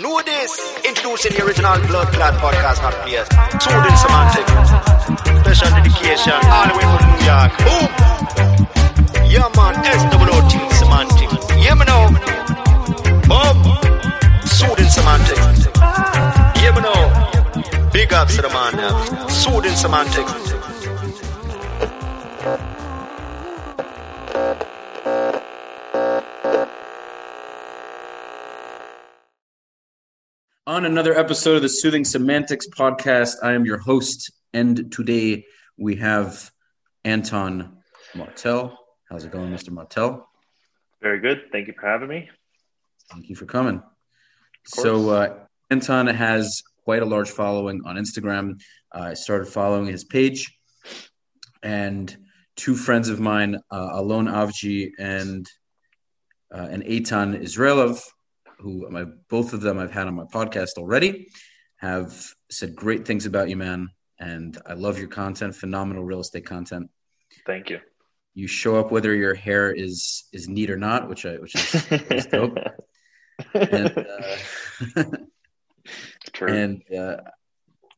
Know this. Introducing the original Blood Clot podcast, not players. Soothing semantic. Special dedication. All the way from New York. Boom. Yeah, man. SWOT semantic. Yeah, me know. Boom. Soothing semantic. Yeah, me know. Big ups to the man now. Soothing semantic. On another episode of the Soothing Semantics podcast, I am your host, and today we have Anton Martel. How's it going, Mr. Martel? Very good. Thank you for having me. Thank you for coming. So, uh, Anton has quite a large following on Instagram. Uh, I started following his page, and two friends of mine, uh, Alon Avji and uh, and Eitan Israelov, who my, both of them I've had on my podcast already, have said great things about you, man. And I love your content, phenomenal real estate content. Thank you. You show up whether your hair is is neat or not, which I which is, is dope. and uh, True. and uh,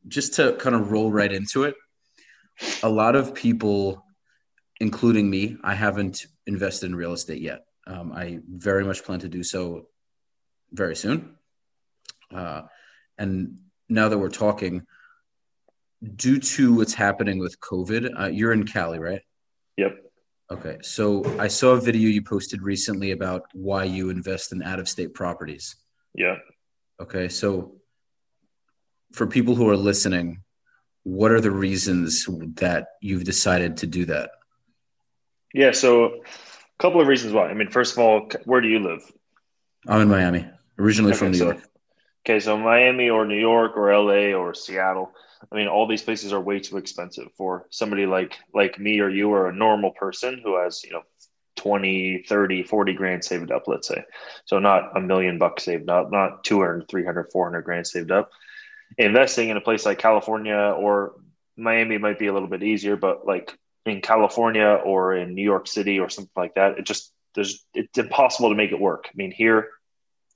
just to kind of roll right into it, a lot of people, including me, I haven't invested in real estate yet. Um, I very much plan to do so very soon. Uh, and now that we're talking, due to what's happening with COVID, uh, you're in Cali, right? Yep. Okay. So I saw a video you posted recently about why you invest in out of state properties. Yeah. Okay. So for people who are listening, what are the reasons that you've decided to do that? Yeah. So, a couple of reasons why. I mean, first of all, where do you live? I'm in Miami, originally Okay, from New so- York. Okay, so Miami or New York or LA or Seattle. I mean, all these places are way too expensive for somebody like like me or you or a normal person who has, you know, 20, 30, 40 grand saved up, let's say. So not a million bucks saved up, not 200, 300, 400 grand saved up. Investing in a place like California or Miami might be a little bit easier, but like in California or in New York City or something like that, it just there's it's impossible to make it work. I mean, here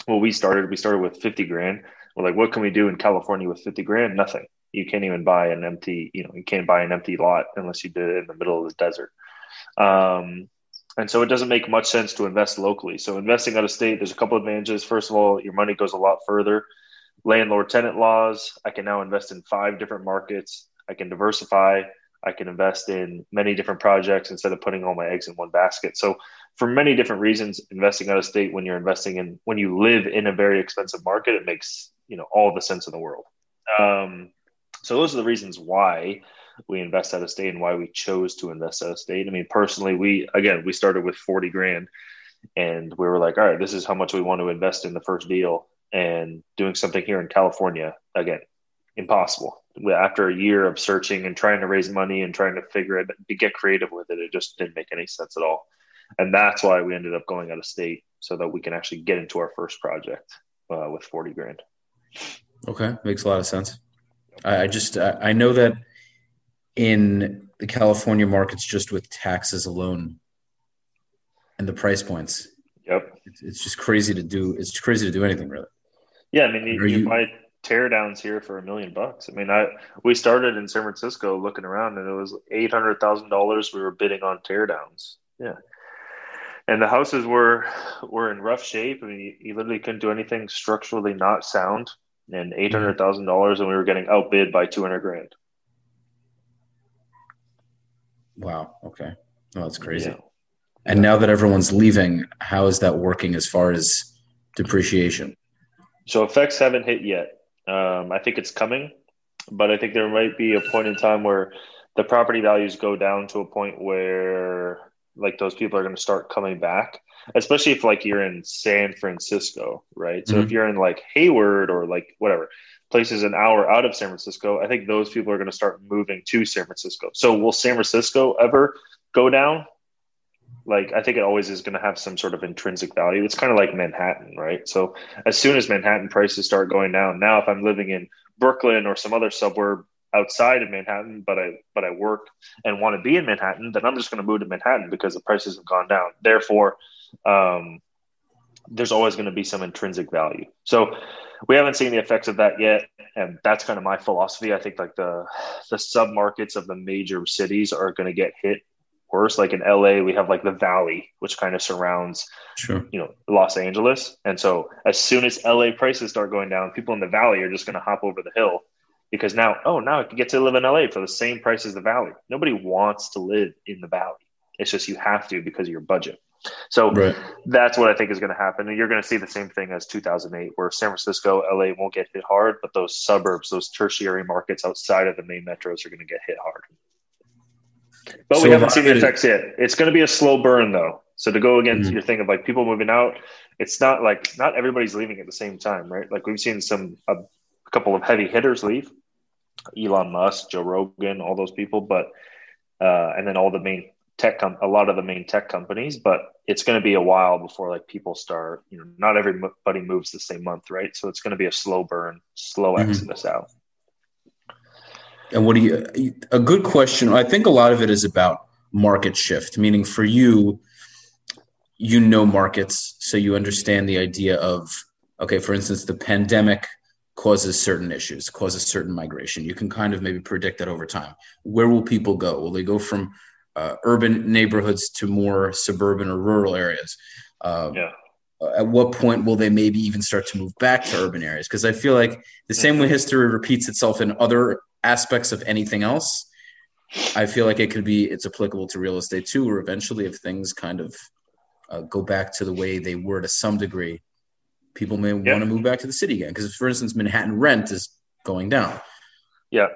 well, we started, we started with 50 grand. We're like, what can we do in California with 50 grand? Nothing. You can't even buy an empty, you know, you can't buy an empty lot unless you did it in the middle of the desert. Um, and so it doesn't make much sense to invest locally. So investing out of state, there's a couple advantages. First of all, your money goes a lot further. Landlord tenant laws. I can now invest in five different markets. I can diversify. I can invest in many different projects instead of putting all my eggs in one basket. So for many different reasons, investing out of state when you're investing in when you live in a very expensive market, it makes you know all the sense in the world. Um, so those are the reasons why we invest out of state and why we chose to invest out of state. I mean, personally, we again we started with forty grand, and we were like, all right, this is how much we want to invest in the first deal, and doing something here in California again, impossible. After a year of searching and trying to raise money and trying to figure it, get creative with it, it just didn't make any sense at all and that's why we ended up going out of state so that we can actually get into our first project uh, with 40 grand Okay, makes a lot of sense. I, I just I, I know that in the California markets, just with taxes alone and the price points, yep it's, it's just crazy to do. It's crazy to do anything really. yeah i mean you, you, you- buy tear downs here for a million bucks i mean i we started in san francisco looking around and it was $800000 we were bidding on tear downs yeah and the houses were were in rough shape i mean you, you literally couldn't do anything structurally not sound and $800000 mm-hmm. and we were getting outbid by 200 grand Wow. Okay. Oh, that's crazy. Yeah. And now that everyone's leaving, how is that working as far as depreciation? So effects haven't hit yet. Um, I think it's coming, but I think there might be a point in time where the property values go down to a point where like those people are going to start coming back, especially if like you're in San Francisco, right? So if you're in like Hayward or like whatever places an hour out of San Francisco, I think those people are going to start moving to San Francisco. So will San Francisco ever go down? Like I think it always is going to have some sort of intrinsic value. It's kind of like Manhattan, right? So as soon as Manhattan prices start going down, now if I'm living in Brooklyn or some other suburb outside of Manhattan, but I but I work and want to be in Manhattan, then I'm just going to move to Manhattan because the prices have gone down. Therefore, um, there's always going to be some intrinsic value. So we haven't seen the effects of that yet, and that's kind of my philosophy. I think like the the sub markets of the major cities are going to get hit worse. Like in LA, we have like the Valley, which kind of surrounds, Sure. you know, Los Angeles, and so as soon as LA prices start going down, people in the Valley are just going to hop over the hill because now, oh, now I can get to live in LA for the same price as the Valley. Nobody wants to live in the Valley. It's just you have to because of your budget. So Right. that's what I think is going to happen. And you're going to see the same thing as 2008, where San Francisco, LA won't get hit hard, but those suburbs, those tertiary markets outside of the main metros are going to get hit hard. But So we haven't seen the effects yet. It's going to be a slow burn, though. So to go against Mhm. your thing of like people moving out, it's not like not everybody's leaving at the same time, right? Like we've seen some a, a couple of heavy hitters leave, Elon Musk, Joe Rogan, all those people, but uh, and then all the main tech com- a lot of the main tech companies but it's going to be a while before like people start you know not everybody moves the same month right so it's going to be a slow burn slow Mhm. exodus out And what do you? A good question. I think a lot of it is about market shift. Meaning, for you, you know markets, so you understand the idea of okay. For instance, the pandemic causes certain issues, causes certain migration. You can kind of maybe predict that over time. Where will people go? Will they go from uh, urban neighborhoods to more suburban or rural areas? Uh, yeah at what point will they maybe even start to move back to urban areas? Because I feel like the same way history repeats itself in other aspects of anything else, I feel like it could be it's applicable to real estate too, or eventually if things kind of uh, go back to the way they were to some degree, people may want to move back to the city again. Because for instance, Manhattan rent is going down. yeah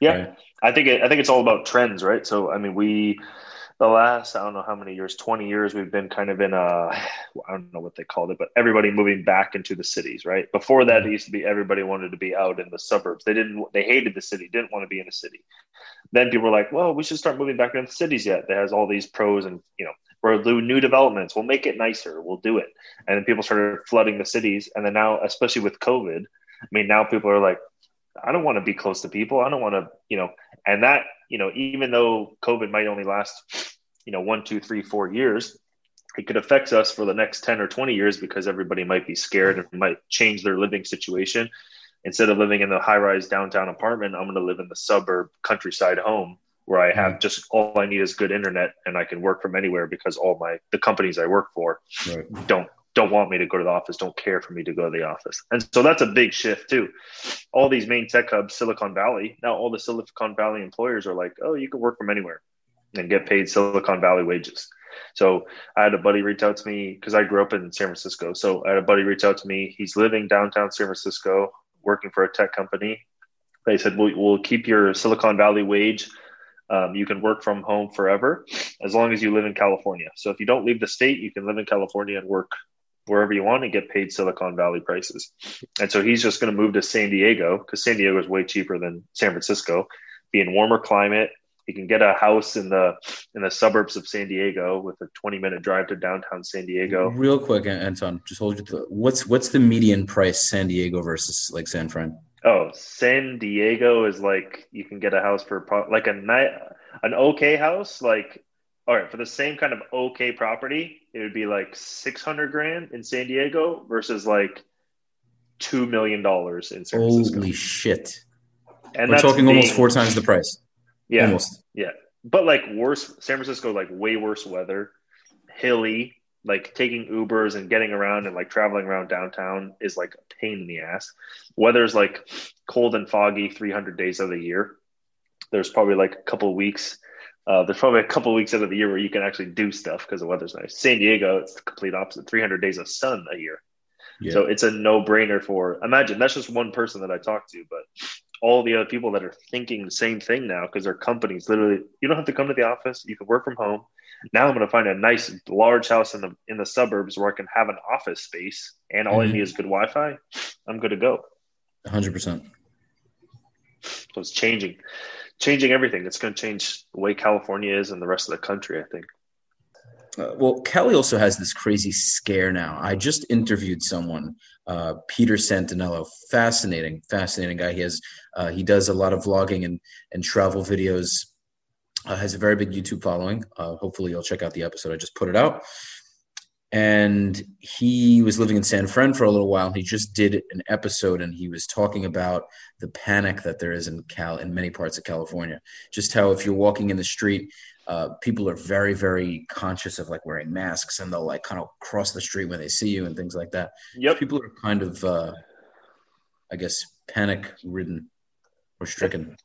yeah right? i think it, i think it's all about trends right so i mean we the last i don't know how many years 20 years we've been kind of in a i don't know what they called it but everybody moving back into the cities right? Before that mm-hmm. it used to be everybody wanted to be out in the suburbs. They didn't they hated the city didn't want to be in the city. Then people were like well we should start moving back into the cities yet. That has all these pros and you know we'll do new developments. We'll make it nicer. We'll do it. And then people started flooding the cities. And then now especially with covid i mean now people are like i don't want to be close to people. I don't want to you know and that you know even though covid might only last you know one two three four years it could affect us for the next 10 or 20 years because everybody might be scared and might change their living situation instead of living in the high rise downtown apartment i'm going to live in the suburb countryside home where i have mm. just all i need is good internet and i can work from anywhere because all my the companies i work for Right. don't don't want me to go to the office, don't care for me to go to the office. And so that's a big shift too. All these main tech hubs, Silicon Valley, now all the Silicon Valley employers are like, oh, you can work from anywhere and get paid Silicon Valley wages. So I had a buddy reach out to me because I grew up in San Francisco. So I had a buddy reach out to me. He's living downtown San Francisco, working for a tech company. They said, we'll, we'll keep your Silicon Valley wage um, you can work from home forever as long as you live in California. So if you don't leave the state, you can live in California and work wherever you want and get paid Silicon Valley prices. And so he's just going to move to San Diego because San Diego is way cheaper than San Francisco. Be in warmer climate. He can get a house in the in the suburbs of San Diego with a 20 minute drive to downtown San Diego. Real quick, Anton, just hold you to what's what's the median price San Diego versus like San Fran? Oh, San Diego is like you can get a house for like a night an okay house like all right for the same kind of okay property it would be like 600 grand in San Diego versus like 2 million dollars in San Francisco. Holy shit! and We're talking almost four times the price. yeah Almost. Yeah. But like worse san francisco like way worse weather hilly like taking ubers and getting around and like traveling around downtown is like a pain in the ass weather's like cold and foggy 300 days of the year there's probably like a couple of weeks uh, there's probably a couple of weeks out of the year where you can actually do stuff because the weather's nice san diego it's the complete opposite 300 days of sun a year Yeah. so it's a no-brainer for imagine that's just one person that I talked to, but all the other people that are thinking the same thing now because their companies literally you don't have to come to the office, you can work from home. Now I'm going to find a nice large house in the in the suburbs where I can have an office space and all I Mhm. need is good Wi-Fi. I'm good to go. 100. percent So it's changing, changing everything. It's going to change the way California is and the rest of the country. I think. Uh, well, Cali also has this crazy scare now. I just interviewed someone, uh, Peter Santenello. Fascinating, fascinating guy. He has uh, he does a lot of vlogging and and travel videos. Uh, has a very big YouTube following. Uh, hopefully, you'll check out the episode. I just put it out. And he was living in San Fran for a little while. He just did an episode, and he was talking about the panic that there is in Cal in many parts of California. Just how if you're walking in the street, uh, people are very, very conscious of like wearing masks, and they'll like kind of cross the street when they see you and things like that. Yep. People are kind of, uh, I guess, panic ridden or stricken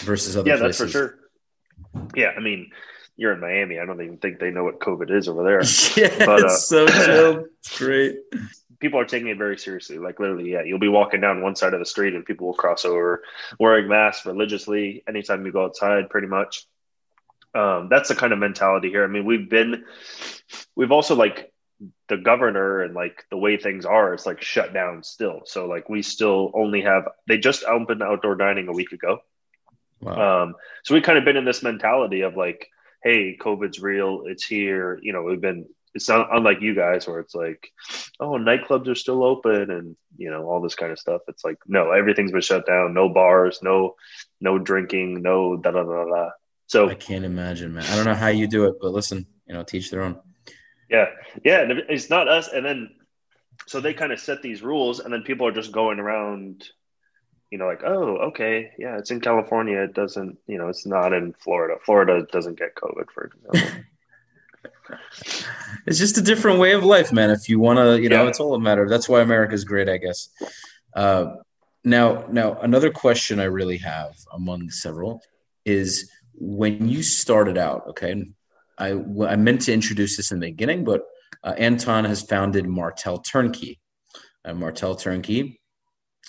versus other places. yeah, places. that's for sure. Yeah, I mean, you're in Miami. I don't even think they know what COVID is over there. yeah, But, uh, it's so chill. It's great. people are taking it very seriously. Like literally, yeah, you'll be walking down one side of the street and people will cross over wearing masks religiously anytime you go outside, pretty much. Um, that's the kind of mentality here. I mean, we've been, we've also like the governor and like the way things are, it's like shut down still. So like we still only have, they just opened outdoor dining a week ago. Wow. Um, so we kind of been in this mentality of like, hey, COVID's real, it's here. You know, we've been. It's not unlike you guys where it's like, oh, nightclubs are still open and you know all this kind of stuff. It's like no, everything's been shut down. No bars, no, no drinking, no da da da da. So I can't imagine, man. I don't know how you do it, but listen, you know, teach their own. Yeah, yeah, and it's not us. And then, so they kind of set these rules, and then people are just going around, you know, like, oh, okay, yeah, it's in California. It doesn't, you know, it's not in Florida. Florida doesn't get COVID, for example. It's just a different way of life, man. If you want to, you know, Yeah. it's all a matter. That's why America's great, I guess. Uh, now, now another question I really have among several is when you started out. Okay, I I meant to introduce this in the beginning, but uh, Anton has founded Martel Turnkey. And Martel Turnkey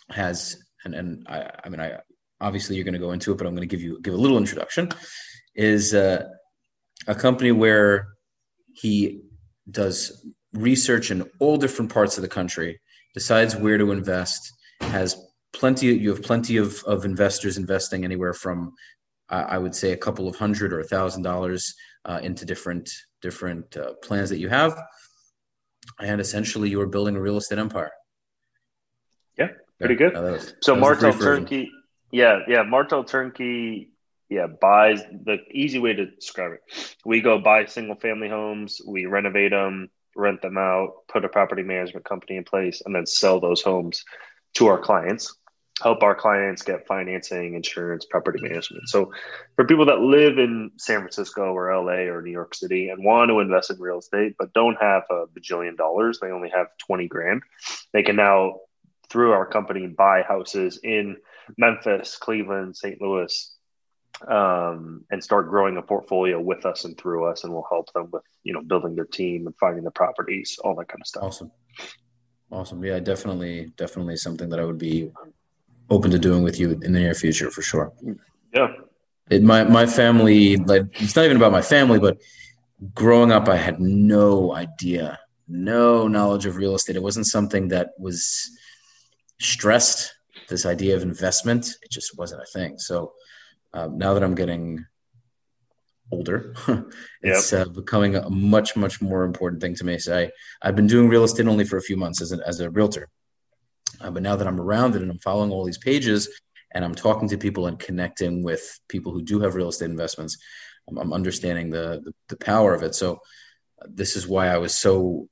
has, and and I, I mean, I obviously you're going to go into it, but I'm going to give you give a little introduction. Is uh, a company where he does research in all different parts of the country, decides where to invest, has plenty. You have plenty of of investors investing anywhere from, uh, I would say, a couple of hundred or a thousand dollars uh, into different different uh, plans that you have, and essentially you are building a real estate empire. Yeah, pretty good. uh, was- So that was a Martel version. Turnkey, yeah, yeah, Martel Turnkey, yeah, buys the easy way to describe it. We go buy single family homes, we renovate them, rent them out, put a property management company in place, and then sell those homes to our clients. Help our clients get financing, insurance, property management. So, for people that live in San Francisco or LA or New York City and want to invest in real estate but don't have a bajillion dollars, they only have 20 grand, they can now through our company buy houses in Memphis, Cleveland, St. Louis, um, and start growing a portfolio with us and through us, and we'll help them with you know building their team and finding the properties, all that kind of stuff. Awesome. Awesome. Yeah, definitely, definitely something that I would be open to doing with you in the near future for sure. Yeah, It, my my family, like it's not even about my family, but growing up, I had no idea, no knowledge of real estate. It wasn't something that was stressed. This idea of investment, it just wasn't a thing. So um, now that I'm getting older, it's uh, becoming a much much more important thing to me. So I I've been doing real estate only for a few months as a, as a realtor, uh, but now that I'm around it and I'm following all these pages and I'm talking to people and connecting with people who do have real estate investments, I'm, I'm understanding the, the the power of it. So uh, this is why I was so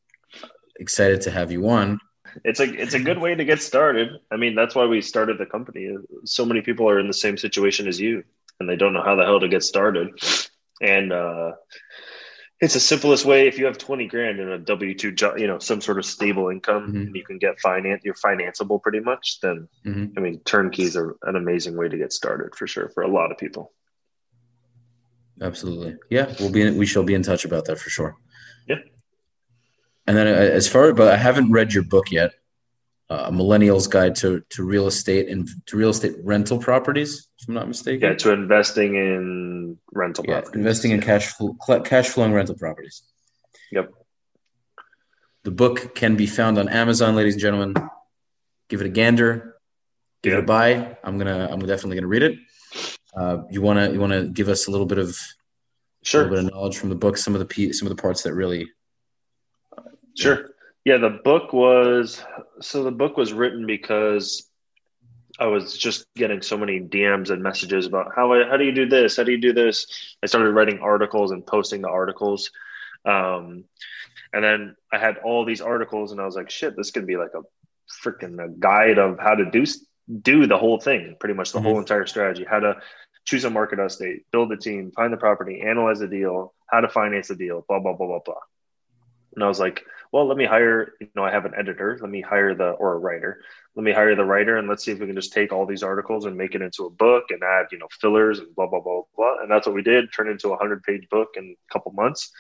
excited to have you on. It's a it's a good way to get started. I mean, that's why we started the company. So many people are in the same situation as you, and they don't know how the hell to get started. And uh, it's the simplest way. If you have twenty grand in a W two job, you know, some sort of stable income, Mhm. and you can get finance, you're financeable pretty much. Then Mhm. I mean, turnkeys are an amazing way to get started for sure for a lot of people. Absolutely, yeah. We'll be in, we shall be in touch about that for sure. Yeah. And then uh, as far, but I haven't read your book yet. Uh, a millennial's guide to, to real estate and to real estate rental properties, if I'm not mistaken. Yeah, to investing in rental Yeah, properties. investing in cash flow, cash flowing rental properties. Yep. The book can be found on Amazon, ladies and gentlemen. Give it a gander. Give it a buy. I'm gonna. I'm definitely gonna read it. Uh, you wanna you wanna give us a little bit of a Sure. little bit of knowledge from the book. Some of the some of the parts that really. Sure. Yeah, the book was so the book was written because I was just getting so many DMs and messages about how I, how do you do this? How do you do this? I started writing articles and posting the articles. Um, and then I had all these articles, and I was like, shit, this could be like a freaking a guide of how to do do the whole thing, pretty much the mm-hmm. whole entire strategy, how to choose a market estate, build a team, find the property, analyze the deal, how to finance the deal, blah blah blah blah blah. And I was like, well, let me hire, you know, I have an editor. Let me hire the, or a writer. Let me hire the writer and let's see if we can just take all these articles and make it into a book and add, you know, fillers and blah, blah, blah, blah. And that's what we did, turn into a hundred page book in a couple months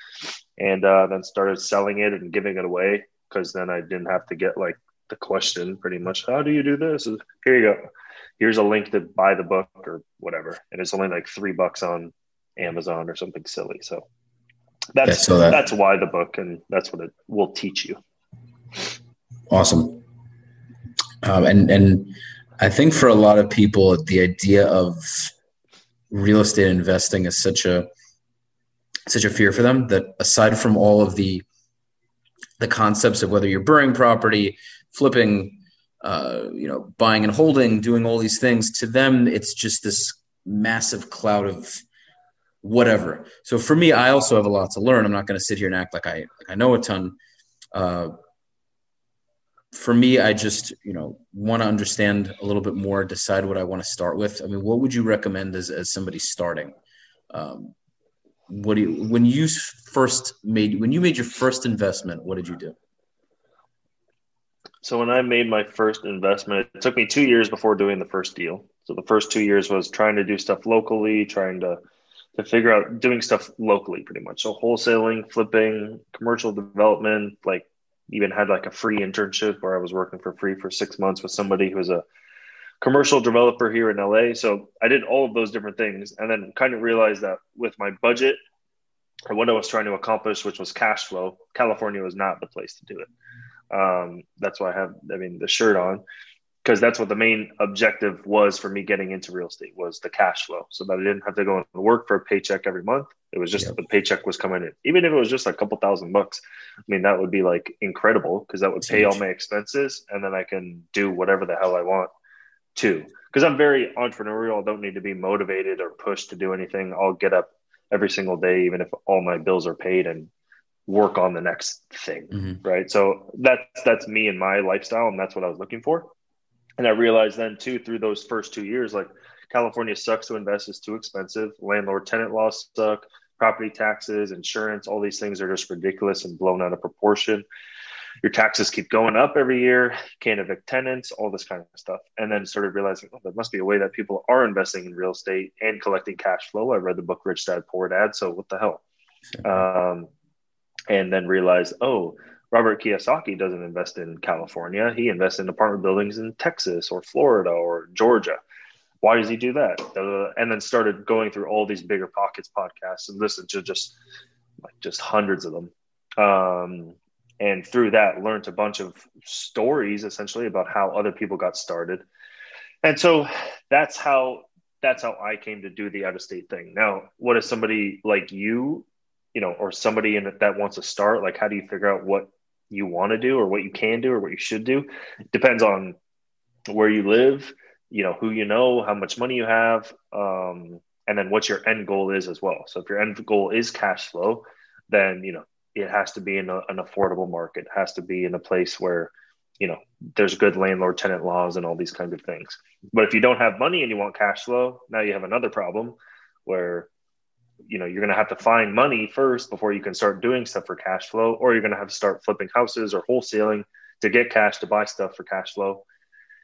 and uh, then started selling it and giving it away because then I didn't have to get like the question pretty much, how do you do this? Here you go. Here's a link to buy the book or whatever. And it's only like three bucks on Amazon or something silly. So that's yeah, so that, that's why the book and that's what it will teach you. Awesome. Um, and and I think for a lot of people, the idea of real estate investing is such a such a fear for them that aside from all of the the concepts of whether you're buying property, flipping, uh, you know, buying and holding, doing all these things, to them it's just this massive cloud of whatever. So for me, I also have a lot to learn. I'm not going to sit here and act like I like I know a ton. Uh, for me, I just you know want to understand a little bit more, decide what I want to start with. I mean, what would you recommend as as somebody starting? Um, what do you when you first made when you made your first investment? What did you do? So when I made my first investment, it took me two years before doing the first deal. So the first two years was trying to do stuff locally, trying to to figure out doing stuff locally pretty much. So wholesaling, flipping, commercial development, like even had like a free internship where I was working for free for six months with somebody who was a commercial developer here in LA. So I did all of those different things and then kind of realized that with my budget or what I was trying to accomplish, which was cash flow, California was not the place to do it. Um, that's why I have, I mean, the shirt on because that's what the main objective was for me getting into real estate was the cash flow so that I didn't have to go and work for a paycheck every month. It was just yep. the paycheck was coming in. Even if it was just a couple thousand bucks, I mean, that would be like incredible because that would pay all my expenses and then I can do whatever the hell I want to. Because I'm very entrepreneurial. I don't need to be motivated or pushed to do anything. I'll get up every single day, even if all my bills are paid and work on the next thing. Mm-hmm. Right. So that's that's me and my lifestyle, and that's what I was looking for. And I realized then too through those first two years, like California sucks to invest; it's too expensive. Landlord tenant laws suck. Property taxes, insurance, all these things are just ridiculous and blown out of proportion. Your taxes keep going up every year. Can't evict tenants, all this kind of stuff. And then started realizing, oh, there must be a way that people are investing in real estate and collecting cash flow. I read the book Rich Dad Poor Dad. So what the hell? Um, and then realized, oh, Robert Kiyosaki doesn't invest in California. He invests in apartment buildings in Texas or Florida or Georgia. Why does he do that? And then started going through all these BiggerPockets podcasts and listened to just like just hundreds of them. Um, and through that, learned a bunch of stories essentially about how other people got started. And so that's how that's how I came to do the out of state thing. Now, what is somebody like you, you know, or somebody in that wants to start? Like, how do you figure out what you want to do or what you can do or what you should do. It depends on where you live, you know, who you know, how much money you have, um, and then what your end goal is as well. So if your end goal is cash flow, then, you know, it has to be in a, an affordable market, it has to be in a place where, you know, there's good landlord tenant laws and all these kinds of things. But if you don't have money and you want cash flow, now you have another problem where you know you're going to have to find money first before you can start doing stuff for cash flow or you're going to have to start flipping houses or wholesaling to get cash to buy stuff for cash flow.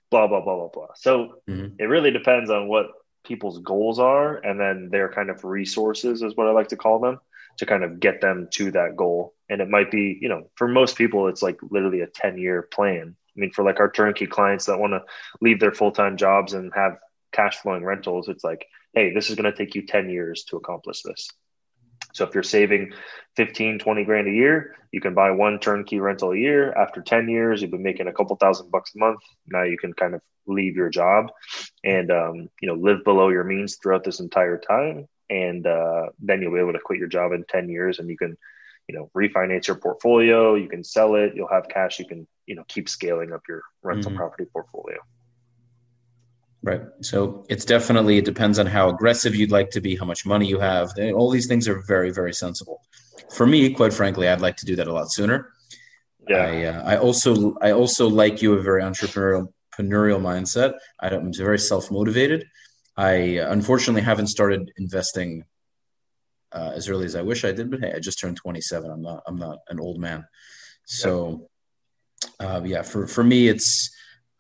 Blah blah blah blah blah. So mm-hmm. it really depends on what people's goals are and then their kind of resources is what i like to call them to kind of get them to that goal. And it might be you know for most people it's like literally a 10 year plan. I mean for like our turnkey clients that want to leave their full-time jobs and have cash flowing rentals it's like hey, this is going to take you 10 years to accomplish this. So if you're saving 15, 20 grand a year, you can buy one turnkey rental a year. After 10 years, you've been making a couple thousand bucks a month. Now you can kind of leave your job and, um, you know, live below your means throughout this entire time. And uh, then you'll be able to quit your job in 10 years and you can, you know, refinance your portfolio. You can sell it. You'll have cash. You can, you know, keep scaling up your rental mm-hmm. property portfolio. Right. So it's definitely it depends on how aggressive you'd like to be, how much money you have. All these things are very very sensible. For me, quite frankly, I'd like to do that a lot sooner. Yeah. I, uh, I also I also like you a very entrepreneurial entrepreneurial mindset. I'm very self motivated. I uh, unfortunately haven't started investing uh, as early as I wish I did, but hey, I just turned 27. I'm not I'm not an old man, so uh, yeah. For for me, it's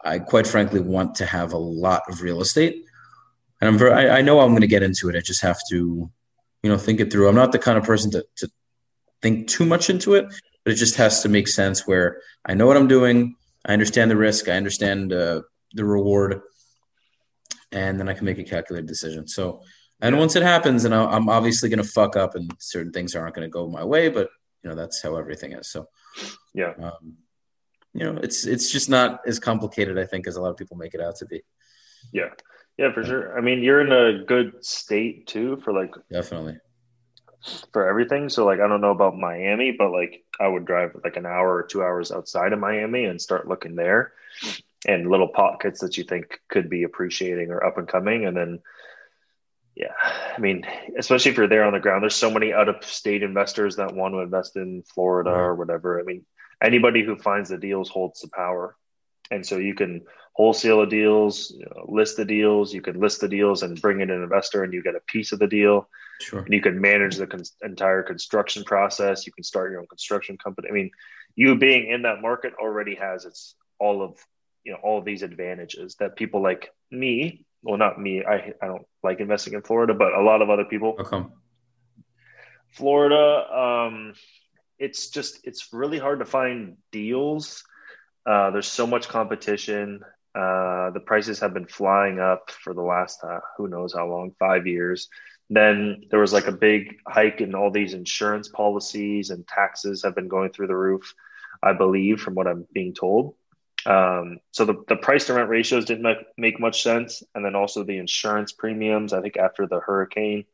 I quite frankly want to have a lot of real estate, and I'm very. I, I know I'm going to get into it. I just have to, you know, think it through. I'm not the kind of person to to think too much into it, but it just has to make sense. Where I know what I'm doing, I understand the risk, I understand uh, the reward, and then I can make a calculated decision. So, and once it happens, and I'm obviously going to fuck up, and certain things aren't going to go my way, but you know that's how everything is. So, yeah. Um, you know, it's it's just not as complicated, I think, as a lot of people make it out to be. Yeah, yeah, for sure. I mean, you're in a good state too for like definitely for everything. So like, I don't know about Miami, but like, I would drive like an hour or two hours outside of Miami and start looking there, and little pockets that you think could be appreciating or up and coming, and then yeah, I mean, especially if you're there on the ground, there's so many out of state investors that want to invest in Florida or whatever. I mean, anybody who finds the deals holds the power. And so you can wholesale the deals, you know, list the deals, you can list the deals and bring in an investor and you get a piece of the deal. Sure. And you can manage the con- entire construction process. You can start your own construction company. I mean, you being in that market already has its all of you know all of these advantages that people like me well not me i i don't like investing in florida but a lot of other people okay. florida um it's just it's really hard to find deals. Uh, there's so much competition. Uh, the prices have been flying up for the last uh, who knows how long, five years. Then there was like a big hike in all these insurance policies and taxes have been going through the roof, I believe, from what I'm being told. Um, so the, the price to rent ratios didn't make, make much sense. And then also the insurance premiums, I think after the hurricane,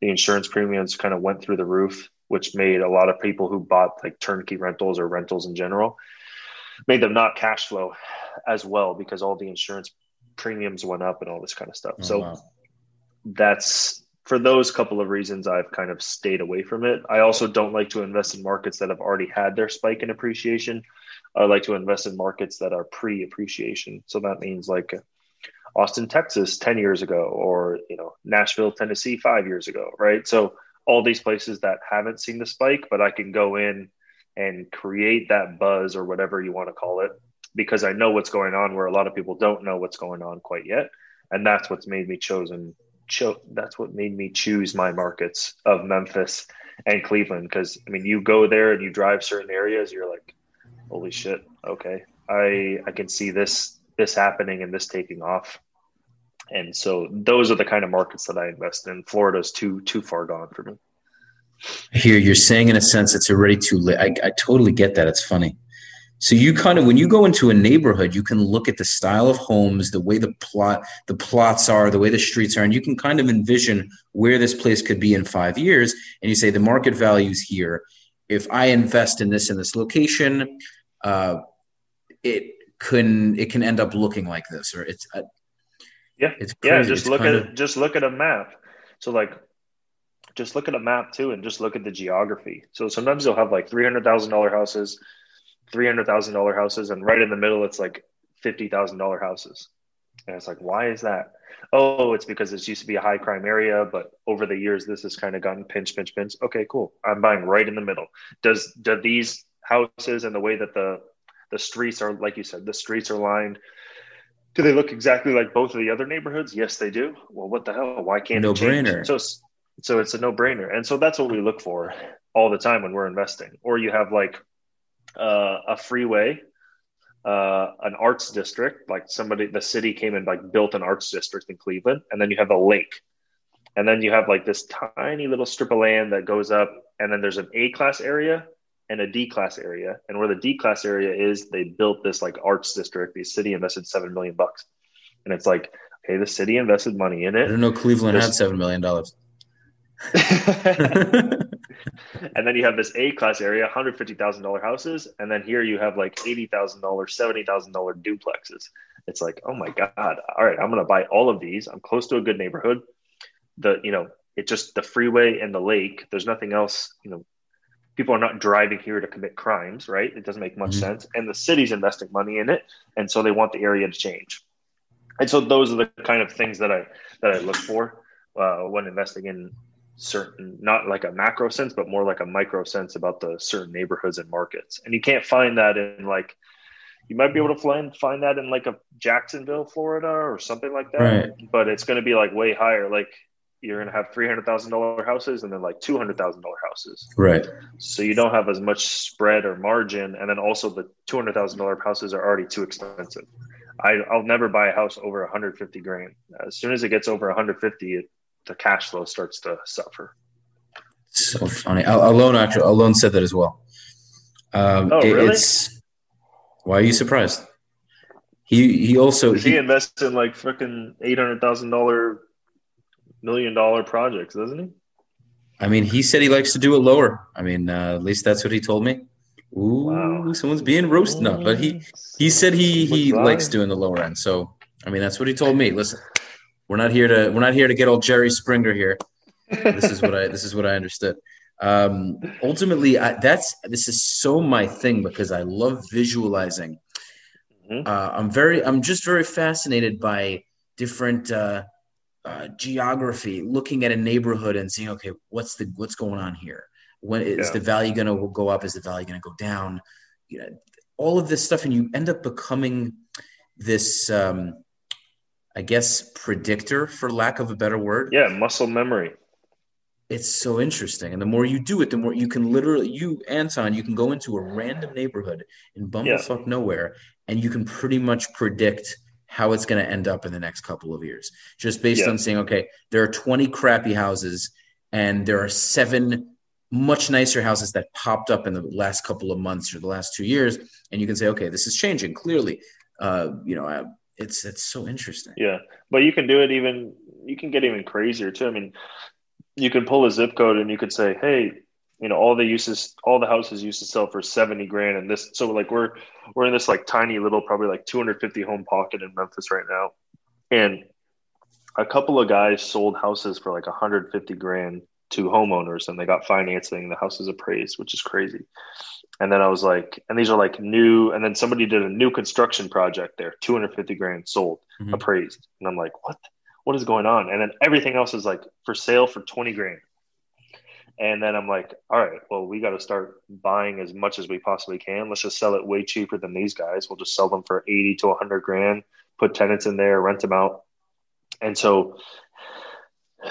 the insurance premiums kind of went through the roof which made a lot of people who bought like turnkey rentals or rentals in general made them not cash flow as well because all the insurance premiums went up and all this kind of stuff. Oh, so wow. that's for those couple of reasons I've kind of stayed away from it. I also don't like to invest in markets that have already had their spike in appreciation. I like to invest in markets that are pre-appreciation. So that means like Austin, Texas 10 years ago or you know Nashville, Tennessee 5 years ago, right? So all these places that haven't seen the spike, but I can go in and create that buzz or whatever you want to call it because I know what's going on where a lot of people don't know what's going on quite yet. And that's what's made me chosen. Cho- that's what made me choose my markets of Memphis and Cleveland. Cause I mean, you go there and you drive certain areas, you're like, holy shit. Okay. I, I can see this, this happening and this taking off. And so those are the kind of markets that I invest in. Florida's too too far gone for me. Here, you're saying in a sense it's already too late. I, I totally get that. It's funny. So you kind of when you go into a neighborhood, you can look at the style of homes, the way the plot the plots are, the way the streets are, and you can kind of envision where this place could be in five years. And you say the market value is here. If I invest in this in this location, uh, it can it can end up looking like this, or it's uh, yeah, it's crazy. yeah. Just it's look at of... just look at a map. So like, just look at a map too, and just look at the geography. So sometimes you'll have like three hundred thousand dollar houses, three hundred thousand dollar houses, and right in the middle it's like fifty thousand dollar houses. And it's like, why is that? Oh, it's because this used to be a high crime area, but over the years this has kind of gotten pinch, pinch, pinch. Okay, cool. I'm buying right in the middle. Does do these houses and the way that the the streets are, like you said, the streets are lined do they look exactly like both of the other neighborhoods? Yes, they do. Well, what the hell? Why can't no brainer? So, so it's a no brainer, and so that's what we look for all the time when we're investing. Or you have like uh, a freeway, uh, an arts district, like somebody, the city came and like built an arts district in Cleveland, and then you have a lake, and then you have like this tiny little strip of land that goes up, and then there's an A class area and a D class area. And where the D class area is, they built this like arts district. The city invested seven million bucks, and it's like, okay, the city invested money in it. I don't know Cleveland There's... had seven million dollars. and then you have this A class area, hundred fifty thousand dollar houses, and then here you have like eighty thousand dollars, seventy thousand dollar duplexes. it's like, oh my God, all right, I'm going to buy all of these. I'm close to a good neighborhood. The, you know, it just the freeway and the lake, there's nothing else, you know, people are not driving here to commit crimes, right? It doesn't make much mm-hmm. sense. And the city's investing money in it. And so they want the area to change. And so those are the kind of things that I, that I look for uh, when investing in certain not like a macro sense but more like a micro sense about the certain neighborhoods and markets and you can't find that in like you might be able to find find that in like a Jacksonville, Florida, or something like that. Right. But it's going to be like way higher. Like you're going to have three hundred thousand dollar houses and then like two hundred thousand dollar houses. Right. So you don't have as much spread or margin, and then also the two hundred thousand dollar houses are already too expensive. I, I'll never buy a house over 150 grand. As soon as it gets over 150, it, the cash flow starts to suffer. So funny. Alon actually, Alon said that as well. Um, oh, really? It's why are you surprised? He he also he, he invests in like freaking eight hundred thousand dollar million dollar projects, doesn't he? I mean, he said he likes to do it lower. I mean, uh, at least that's what he told me. Ooh, wow. someone's being roasted up, but he he said he he likes doing the lower end. So I mean, that's what he told me. Listen, we're not here to we're not here to get old Jerry Springer here. This is what I this is what I understood. Um, ultimately, I, that's this is so my thing because I love visualizing. Mm-hmm. Uh, I'm very I'm just very fascinated by different uh, uh, geography, looking at a neighborhood and seeing okay, what's the what's going on here when is yeah. the value going to go up? Is the value going to go down? You know, all of this stuff, and you end up becoming this, um, I guess, predictor, for lack of a better word. Yeah, muscle memory. It's so interesting, and the more you do it, the more you can literally, you Anton, you can go into a random neighborhood in bumblefuck yeah. nowhere, and you can pretty much predict how it's going to end up in the next couple of years, just based yeah. on saying, okay, there are 20 crappy houses, and there are seven much nicer houses that popped up in the last couple of months or the last two years, and you can say, okay, this is changing clearly. Uh, you know, uh, it's it's so interesting. Yeah, but you can do it even. You can get even crazier too. I mean, you can pull a zip code and you could say, hey, you know, all the uses, all the houses used to sell for seventy grand, and this. So like we're we're in this like tiny little, probably like two hundred fifty home pocket in Memphis right now, and a couple of guys sold houses for like 150 grand to homeowners and they got financing. The house is appraised, which is crazy. And then I was like, and these are like new. And then somebody did a new construction project there, 250 grand sold, mm-hmm. appraised. And I'm like, what? What is going on? And then everything else is like for sale for 20 grand. And then I'm like, all right, well, we got to start buying as much as we possibly can. Let's just sell it way cheaper than these guys. We'll just sell them for 80 to 100 grand, put tenants in there, rent them out. And so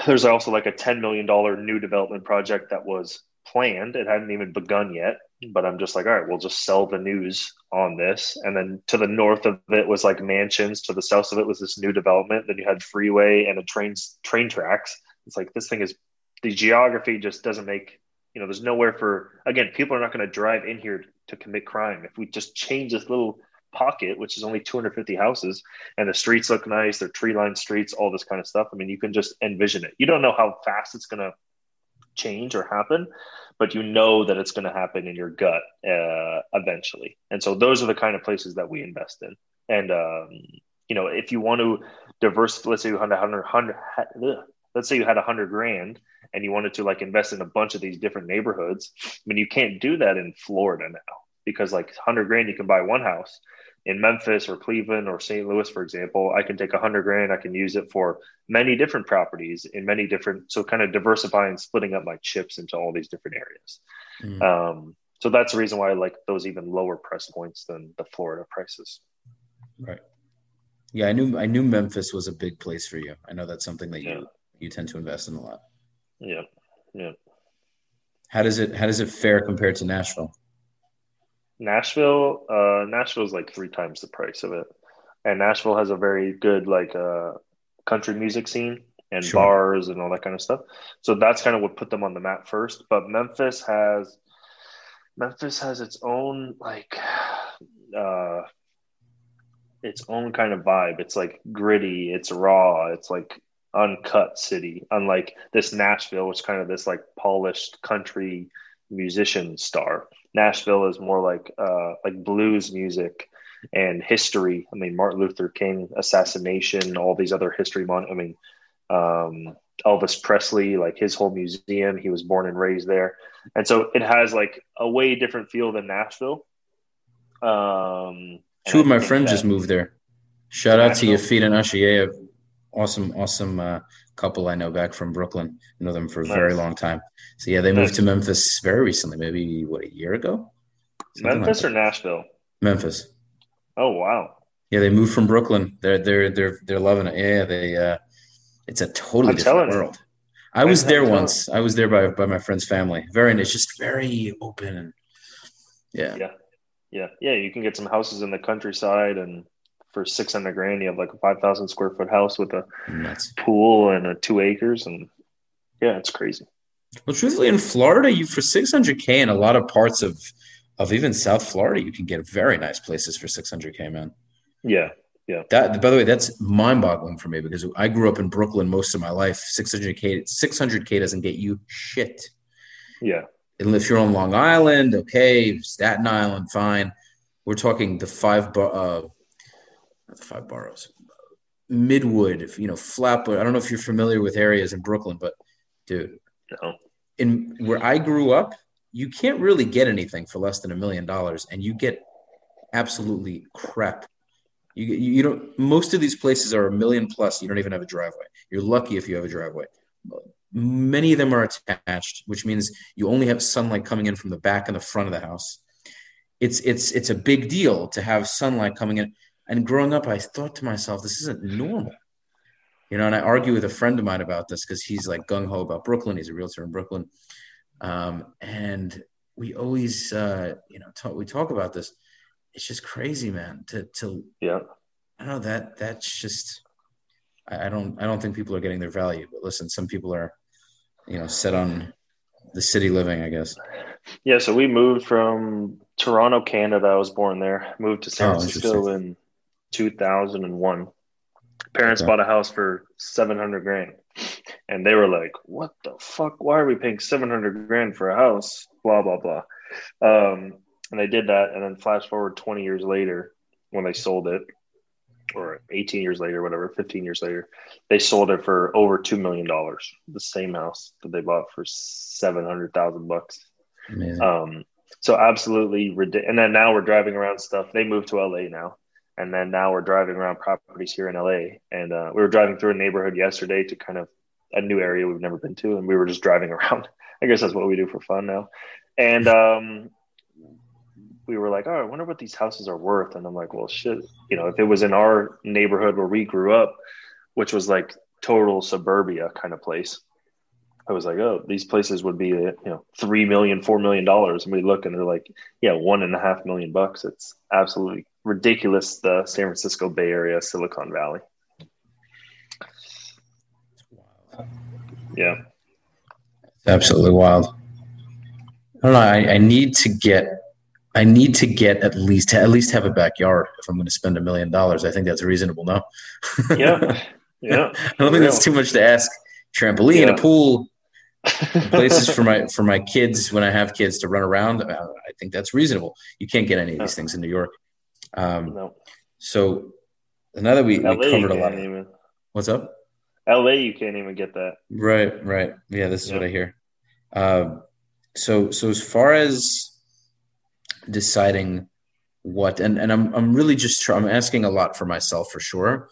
there's also like a $10 million new development project that was planned. It hadn't even begun yet, but I'm just like, all right, we'll just sell the news on this. And then to the north of it was like mansions. To the south of it was this new development. Then you had freeway and a train train tracks. It's like this thing is the geography just doesn't make you know. There's nowhere for again. People are not going to drive in here to commit crime. If we just change this little pocket, which is only 250 houses, and the streets look nice, they're tree lined streets, all this kind of stuff. I mean, you can just envision it. You don't know how fast it's going to change or happen, but you know that it's going to happen in your gut uh, eventually. And so those are the kind of places that we invest in. And, um, you know, if you want to diversify let's say you had a hundred, hundred, let's say you had a hundred grand and you wanted to like invest in a bunch of these different neighborhoods. I mean, you can't do that in Florida now because like 100 grand you can buy one house in Memphis or Cleveland or St. Louis, for example, I can take a hundred grand, I can use it for many different properties in many different, so kind of diversifying, splitting up my chips into all these different areas. Mm. Um, so that's the reason why I like those even lower price points than the Florida prices. Right. Yeah, I knew I knew Memphis was a big place for you. I know that's something that you yeah. You tend to invest in a lot. Yeah. Yeah. How does it how does it fare compared to Nashville? Nashville, uh, Nashville is like three times the price of it, and Nashville has a very good like uh, country music scene and sure. bars and all that kind of stuff. So that's kind of what put them on the map first. But Memphis has Memphis has its own like uh, its own kind of vibe. It's like gritty, it's raw, it's like uncut city. Unlike this Nashville, which kind of this like polished country musician star. Nashville is more like uh, like blues music and history. I mean, Martin Luther King assassination, all these other history. Mon- I mean, um, Elvis Presley, like his whole museum. He was born and raised there, and so it has like a way different feel than Nashville. Um, Two of my friends just moved there. Shout out to Yafid and Ashia, awesome, awesome uh, couple I know back from Brooklyn. I know them for a nice. very long time. So yeah, they moved to Memphis very recently, maybe what a year ago. Something Memphis like or Nashville? Memphis. Oh wow. Yeah, they moved from Brooklyn. They're they're they're they're loving it. Yeah, they uh it's a totally I'm different world. I was there once. I was there by by my friend's family. Very it's just very open and yeah. Yeah. Yeah. Yeah. You can get some houses in the countryside and for six hundred grand you have like a five thousand square foot house with a Nuts. pool and a two acres and yeah, it's crazy. Well, truthfully, in Florida, you for six hundred k in a lot of parts of of even South Florida, you can get very nice places for six hundred k, man. Yeah, yeah. That by the way, that's mind boggling for me because I grew up in Brooklyn most of my life. Six hundred k, six hundred k doesn't get you shit. Yeah. And if you're on Long Island, okay, Staten Island, fine. We're talking the five, uh, not the five boroughs, Midwood, you know, Flatbush. I don't know if you're familiar with areas in Brooklyn, but dude, no. in where I grew up, you can't really get anything for less than a million dollars, and you get absolutely crap. You, you don't. Most of these places are a million plus. You don't even have a driveway. You're lucky if you have a driveway. Many of them are attached, which means you only have sunlight coming in from the back and the front of the house. It's it's it's a big deal to have sunlight coming in. And growing up, I thought to myself, this isn't normal. You know, and I argue with a friend of mine about this because he's like gung ho about Brooklyn. He's a realtor in Brooklyn. Um, and we always, uh, you know, talk, we talk about this. It's just crazy, man. To, to, yeah, I know that that's just, I, I don't, I don't think people are getting their value. But listen, some people are, you know, set on the city living, I guess. Yeah. So we moved from Toronto, Canada. I was born there. Moved to San oh, Francisco in 2001. Parents okay. bought a house for 700 grand. And they were like, what the fuck? Why are we paying 700 grand for a house? Blah, blah, blah. Um, and they did that. And then flash forward 20 years later when they sold it, or 18 years later, whatever, 15 years later, they sold it for over $2 million. The same house that they bought for 700,000 bucks. Um, so absolutely ridiculous. And then now we're driving around stuff. They moved to LA now and then now we're driving around properties here in LA. And uh, we were driving through a neighborhood yesterday to kind of a new area we've never been to, and we were just driving around. I guess that's what we do for fun now. And um, we were like, "Oh, I wonder what these houses are worth." And I'm like, "Well, shit, you know, if it was in our neighborhood where we grew up, which was like total suburbia kind of place." I was like, oh, these places would be, you know, three million, four million dollars, and we look and they're like, yeah, one and a half million bucks. It's absolutely ridiculous the San Francisco Bay Area, Silicon Valley. Yeah. Absolutely wild. I don't know. I, I need to get I need to get at least at least have a backyard if I'm going to spend a million dollars. I think that's reasonable. No. yeah. Yeah. I don't think that's too much to ask. Trampoline, yeah. a pool, places for my for my kids when I have kids to run around. Uh, I think that's reasonable. You can't get any of these things in New York. Um, no. So now that we, we covered a lot of even. what's up? LA, you can't even get that. Right, right. Yeah, this is what I hear. Uh, so, so as far as deciding what, and, and I'm, I'm really just, try, I'm asking a lot for myself for sure,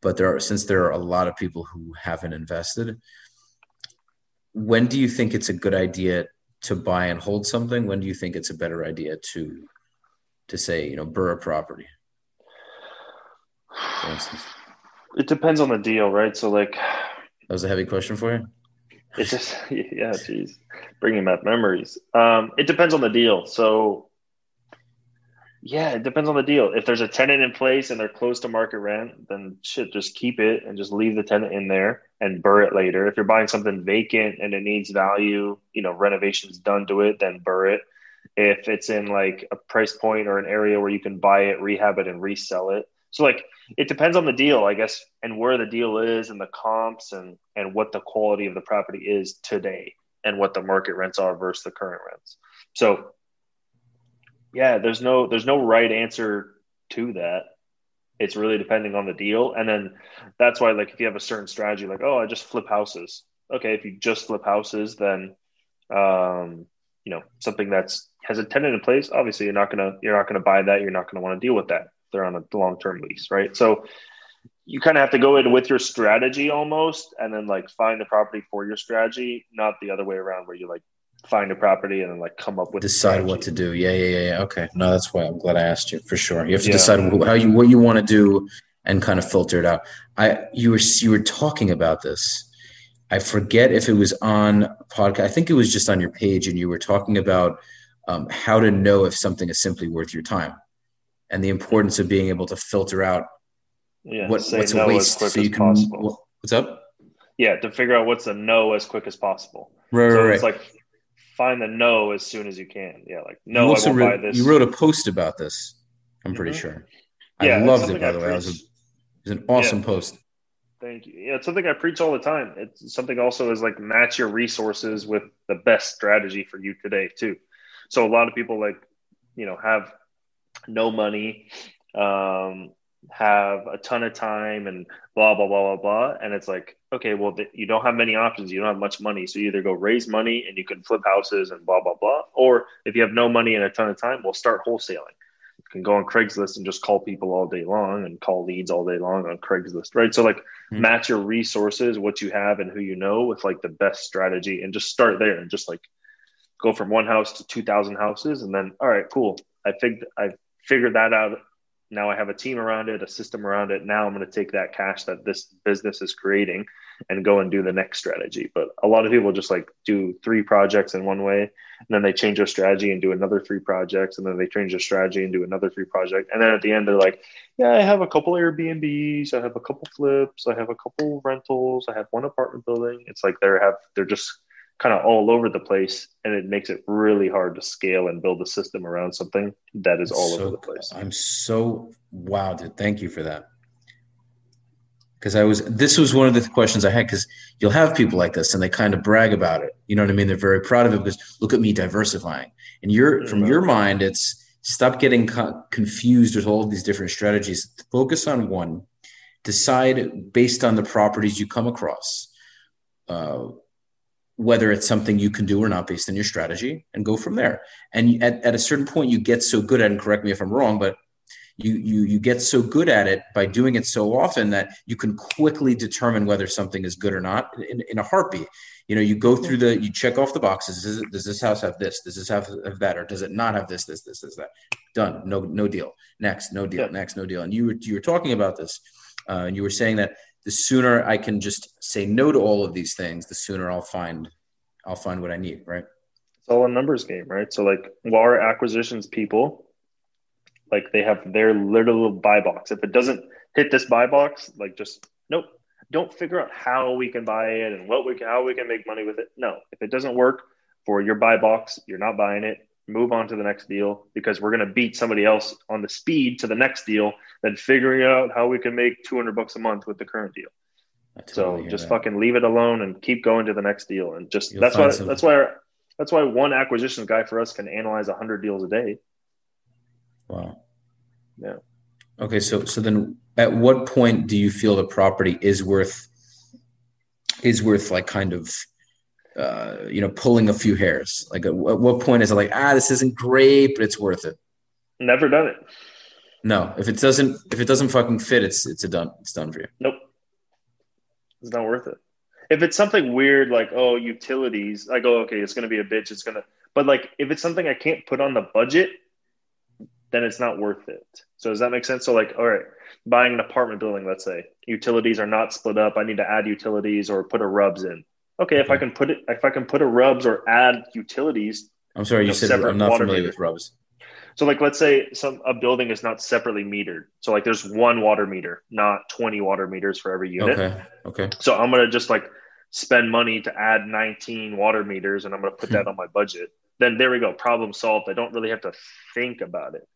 but there are, since there are a lot of people who haven't invested, when do you think it's a good idea to buy and hold something? When do you think it's a better idea to to say, you know, Burr a property? For instance. It depends on the deal, right? So, like, that was a heavy question for you. It just, yeah, geez, bringing back memories. Um, it depends on the deal. So, yeah, it depends on the deal. If there's a tenant in place and they're close to market rent, then shit, just keep it and just leave the tenant in there and burr it later. If you're buying something vacant and it needs value, you know, renovations done to it, then burr it if it's in like a price point or an area where you can buy it, rehab it, and resell it. So like it depends on the deal, I guess, and where the deal is and the comps and and what the quality of the property is today and what the market rents are versus the current rents. So yeah, there's no there's no right answer to that. It's really depending on the deal. And then that's why, like, if you have a certain strategy, like, oh, I just flip houses. Okay, if you just flip houses, then, um, you know, something that's has a tenant in place, obviously you're not gonna you're not gonna buy that. You're not gonna want to deal with that. They're on a long term lease, right? So you kind of have to go in with your strategy almost, and then like find the property for your strategy, not the other way around where you like find a property and then like come up with decide what to do. Yeah, yeah, yeah, Okay, no, that's why I'm glad I asked you for sure. You have to yeah. decide how you what you want to do and kind of filter it out. I you were you were talking about this. I forget if it was on podcast. I think it was just on your page, and you were talking about um, how to know if something is simply worth your time, and the importance of being able to filter out yeah, what, what's no a waste so you can. Possible. What's up? Yeah, to figure out what's a no as quick as possible. Right, so right. It's like find the no as soon as you can. Yeah, like no, you also I buy this. You wrote a post about this. I'm pretty mm-hmm. sure. Yeah, I loved it by the way. It was, a, it was an awesome yeah. post. Thank you. Yeah, it's something I preach all the time. It's something also is like match your resources with the best strategy for you today too. So a lot of people like, you know, have no money, um, have a ton of time and blah blah blah blah blah and it's like okay well th- you don't have many options you don't have much money so you either go raise money and you can flip houses and blah blah blah or if you have no money and a ton of time we'll start wholesaling can go on craigslist and just call people all day long and call leads all day long on craigslist right so like mm-hmm. match your resources what you have and who you know with like the best strategy and just start there and just like go from one house to 2000 houses and then all right cool i think i figured that out now I have a team around it, a system around it. Now I'm going to take that cash that this business is creating and go and do the next strategy. But a lot of people just like do three projects in one way, and then they change their strategy and do another three projects, and then they change their strategy and do another three project. And then at the end, they're like, yeah, I have a couple Airbnbs, I have a couple flips, I have a couple rentals, I have one apartment building. It's like they have they're just kind of all over the place and it makes it really hard to scale and build a system around something that is all so, over the place. I'm so wow dude thank you for that. Because i was this was one of the questions i had because you'll have people like this and they kind of brag about it. You know what i mean? They're very proud of it because look at me diversifying. And you're from your mind it's stop getting co- confused with all of these different strategies. Focus on one. Decide based on the properties you come across. Uh, whether it's something you can do or not based on your strategy and go from there. And at, at a certain point, you get so good at it, and correct me if I'm wrong, but you, you, you get so good at it by doing it so often that you can quickly determine whether something is good or not in, in a heartbeat. You know, you go through the, you check off the boxes. Does, it, does this house have this? Does this have, have that? Or does it not have this, this, this, this, that? Done. No, no deal. Next, no deal. Yeah. Next, no deal. And you were, you were talking about this, uh, and you were saying that the sooner I can just say no to all of these things, the sooner I'll find I'll find what I need, right? It's all a numbers game, right? So like our acquisitions people, like they have their little buy box. If it doesn't hit this buy box, like just nope. Don't figure out how we can buy it and what we how we can make money with it. No, if it doesn't work for your buy box, you're not buying it. Move on to the next deal because we're going to beat somebody else on the speed to the next deal than figuring out how we can make 200 bucks a month with the current deal. Totally so just that. fucking leave it alone and keep going to the next deal. And just You'll that's why some... that's why our, that's why one acquisition guy for us can analyze hundred deals a day. Wow. Yeah. Okay, so so then at what point do you feel the property is worth is worth like kind of uh, you know pulling a few hairs? Like at, at what point is it like ah this isn't great but it's worth it? Never done it. No, if it doesn't if it doesn't fucking fit, it's it's a done it's done for you. Nope. It's not worth it. If it's something weird like oh utilities, I go okay, it's gonna be a bitch. It's gonna, but like if it's something I can't put on the budget, then it's not worth it. So does that make sense? So like, all right, buying an apartment building, let's say utilities are not split up. I need to add utilities or put a RUBS in. Okay, if I can put it, if I can put a RUBS or add utilities. I'm sorry, you, know, said I'm not familiar with RUBS. So like let's say some a building is not separately metered. So like there's one water meter, not 20 water meters for every unit. Okay. Okay. So I'm gonna just like spend money to add 19 water meters and I'm gonna put that hmm. on my budget. Then there we go, problem solved. I don't really have to think about it.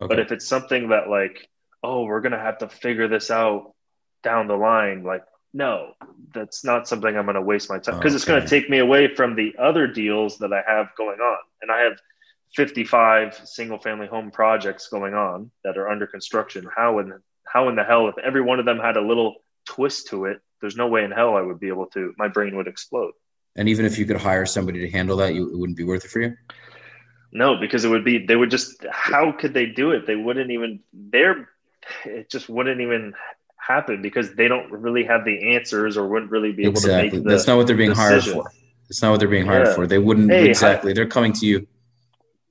Okay. But if it's something that like, oh, we're gonna have to figure this out down the line, like no, that's not something I'm gonna waste my time because okay. it's gonna take me away from the other deals that I have going on. And I have 55 single family home projects going on that are under construction. How in how in the hell if every one of them had a little twist to it, there's no way in hell I would be able to my brain would explode. And even if you could hire somebody to handle that, you it wouldn't be worth it for you? No, because it would be they would just how could they do it? They wouldn't even they're it just wouldn't even happen because they don't really have the answers or wouldn't really be able exactly. to make the That's not what they're being decision. hired for. It's not what they're being hired Yeah. for. They wouldn't Hey, exactly. they're coming to you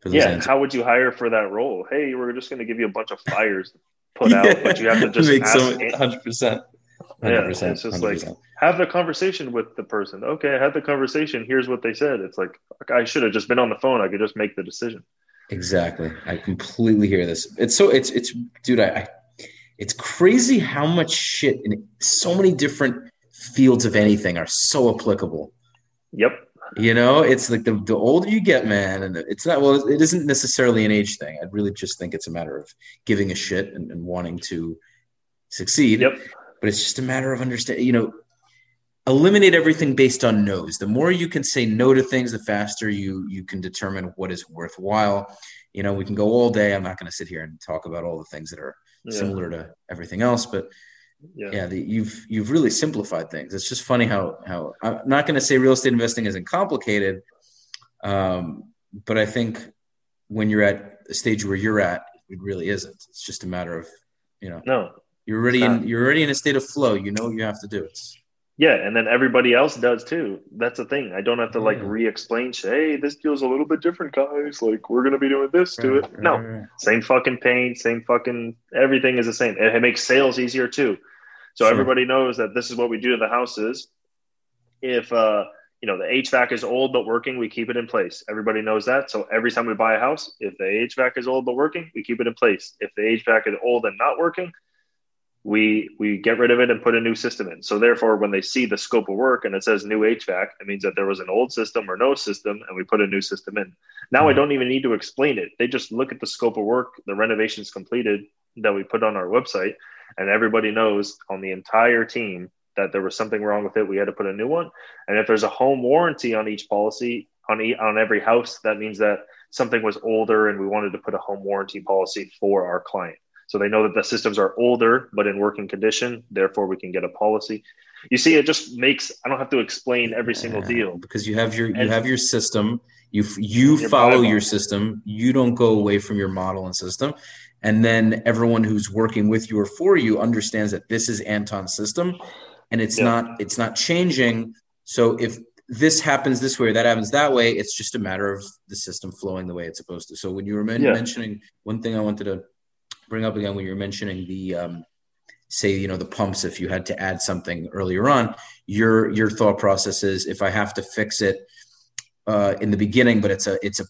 for Yeah, answers. how would you hire for that role? Hey, we're just going to give you a bunch of flyers to put out, but you have to just make so hundred percent. Yeah, it's just like have the conversation with the person. Okay, I had the conversation. Here's what they said. It's like I should have just been on the phone. I could just make the decision. Exactly. I completely hear this. It's so it's it's dude, I, I it's crazy how much shit in so many different fields of anything are so applicable. Yep. You know, it's like the, the older you get, man, and it's not well, it isn't necessarily an age thing. I really just think it's a matter of giving a shit and, and wanting to succeed. Yep. But it's just a matter of understanding, you know, eliminate everything based on no's. The more you can say no to things, the faster you you can determine what is worthwhile. You know, we can go all day. I'm not going to sit here and talk about all the things that are Yeah. similar to everything else, but Yeah. yeah, the, you've you've really simplified things. It's just funny how how I'm not going to say real estate investing isn't complicated, um, but I think when you're at a stage where you're at, it really isn't. It's just a matter of you know No. you're already in you're already in a state of flow. You know what you have to do. It's Yeah, and then everybody else does too. That's the thing. I don't have to like Yeah. re-explain. Hey, this deal's a little bit different, guys. Like we're gonna be doing this to it. Right, No, right, right. same fucking paint, same fucking everything is the same. It, it makes sales easier too. So Sure. everybody knows that this is what we do to the houses. If uh, you know the HVAC is old but working, we keep it in place. Everybody knows that. So every time we buy a house, if the HVAC is old but working, we keep it in place. If the HVAC is old and not working, we we get rid of it and put a new system in. So therefore, when they see the scope of work and it says new HVAC, it means that there was an old system or no system, and we put a new system in. Now I Mhm. don't even need to explain it. They just look at the scope of work, the renovations completed that we put on our website, and everybody knows on the entire team that there was something wrong with it. We had to put a new one. And if there's a home warranty on each policy on e- on every house, that means that something was older, and we wanted to put a home warranty policy for our client. So they know that the systems are older but in working condition. Therefore, we can get a policy. You see, it just makes I don't have to explain every single deal. because you have your you And- have your system. You you Your follow your system. You don't go away from your model and system. And then everyone who's working with you or for you understands that this is Anton's system, and it's Yeah. not it's not changing. So if this happens this way or that happens that way, it's just a matter of the system flowing the way it's supposed to. So when you were men- Yeah. mentioning one thing, I wanted to bring up again when you were mentioning the um, say you know the pumps if you had to add something earlier on your your thought process is if i have to fix it uh, in the beginning but it's a it's a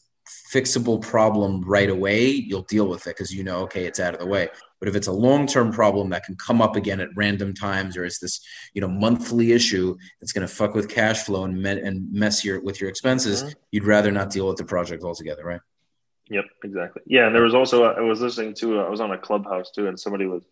fixable problem right away you'll deal with it because you know okay it's out of the way but if it's a long-term problem that can come up again at random times or it's this you know monthly issue that's going to fuck with cash flow and, me- and mess your with your expenses Mhm. you'd rather not deal with the project altogether right Yep, exactly. Yeah, and there was also I was listening to uh, I was on a clubhouse too, and somebody was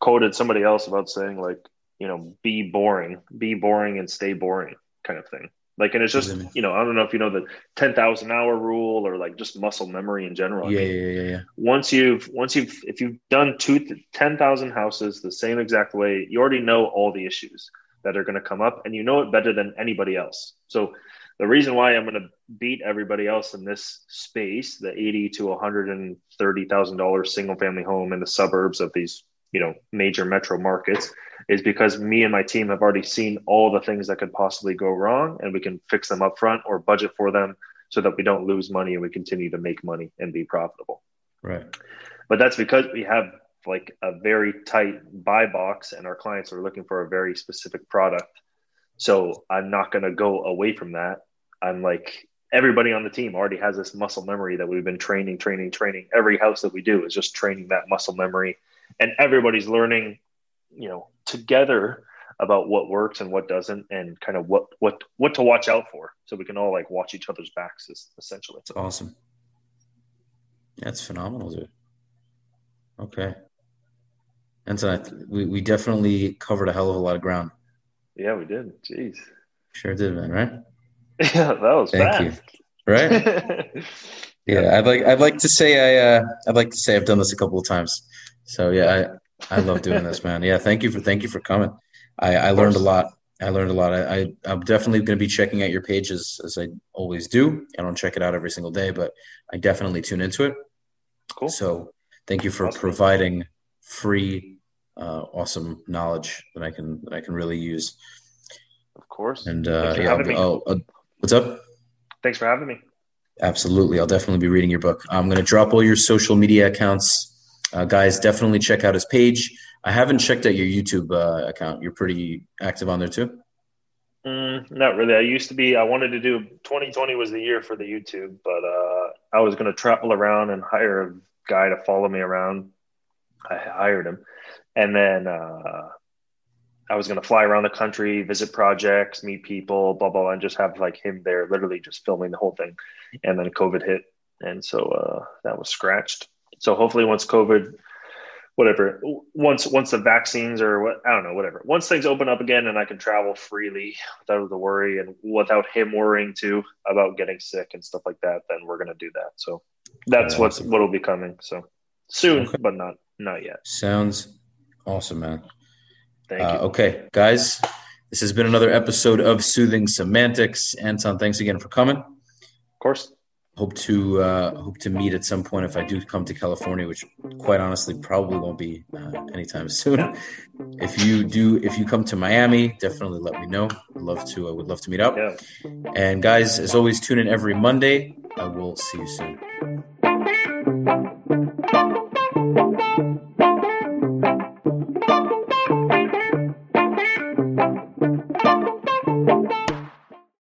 quoted somebody else about saying like you know be boring, be boring, and stay boring kind of thing. Like, and it's just mm-hmm. you know I don't know if you know the ten thousand hour rule or like just muscle memory in general. I yeah mean, yeah yeah yeah once you've once you've if you've done two ten thousand houses the same exact way, you already know all the issues that are going to come up, and you know it better than anybody else. So the reason why I'm going to beat everybody else in this space, the eighty to one hundred and thirty thousand dollars single family home in the suburbs of these you know major metro markets, is because me and my team have already seen all the things that could possibly go wrong, and we can fix them up front or budget for them so that we don't lose money and we continue to make money and be profitable. Right. But that's because we have like a very tight buy box and our clients are looking for a very specific product. So i'm not going to go away from that i'm like everybody on the team already has this muscle memory that we've been training training training every house that we do is just training that muscle memory and everybody's learning you know together about what works and what doesn't and kind of what what what to watch out for so we can all like watch each other's backs is essentially it's awesome. That's phenomenal, dude. Okay. And so we, we definitely covered a hell of a lot of ground. yeah we did jeez Sure did, man, right? yeah that was Thank you. Right? Yeah, I'd like I'd like to say I uh, I'd like to say I've done this a couple of times. So yeah, I I love doing this, man. Yeah, thank you for thank you for coming. I, I learned a lot. I learned a lot. I, I am definitely going to be checking out your pages as I always do. I don't check it out every single day, but I definitely tune into it. Cool. So thank you for Awesome. providing free, uh, awesome knowledge that I can that I can really use. Of course. And uh, yeah, me. I'll, I'll, what's up? Thanks for having me. Absolutely. I'll definitely be reading your book. I'm going to drop all your social media accounts. Uh, guys, definitely check out his page. I haven't checked out your YouTube uh, account. You're pretty active on there too. Mm, not really. I used to be. I wanted to do. 2020 was the year for the YouTube, but uh, I was going to travel around and hire a guy to follow me around. I hired him, and then uh, I was going to fly around the country, visit projects, meet people, blah blah, blah, and just have like him there, literally just filming the whole thing. And then COVID hit, and so uh, that was scratched. So hopefully, once COVID whatever once once the vaccines or what i don't know whatever once things open up again and i can travel freely without the worry and without him worrying too about getting sick and stuff like that then we're going to do that so that's what's what'll be coming so soon Okay. but not not yet Sounds awesome, man. Thank Uh, okay, guys, this has been another episode of Soothing Semantics. Anton, thanks again for coming. of course Hope to uh, hope to meet at some point if I do come to California, which quite honestly probably won't be uh, anytime soon. If you do, if you come to Miami, definitely let me know. I'd love to. I would love to meet up. yeah And guys, as always, tune in every Monday. I will see you soon.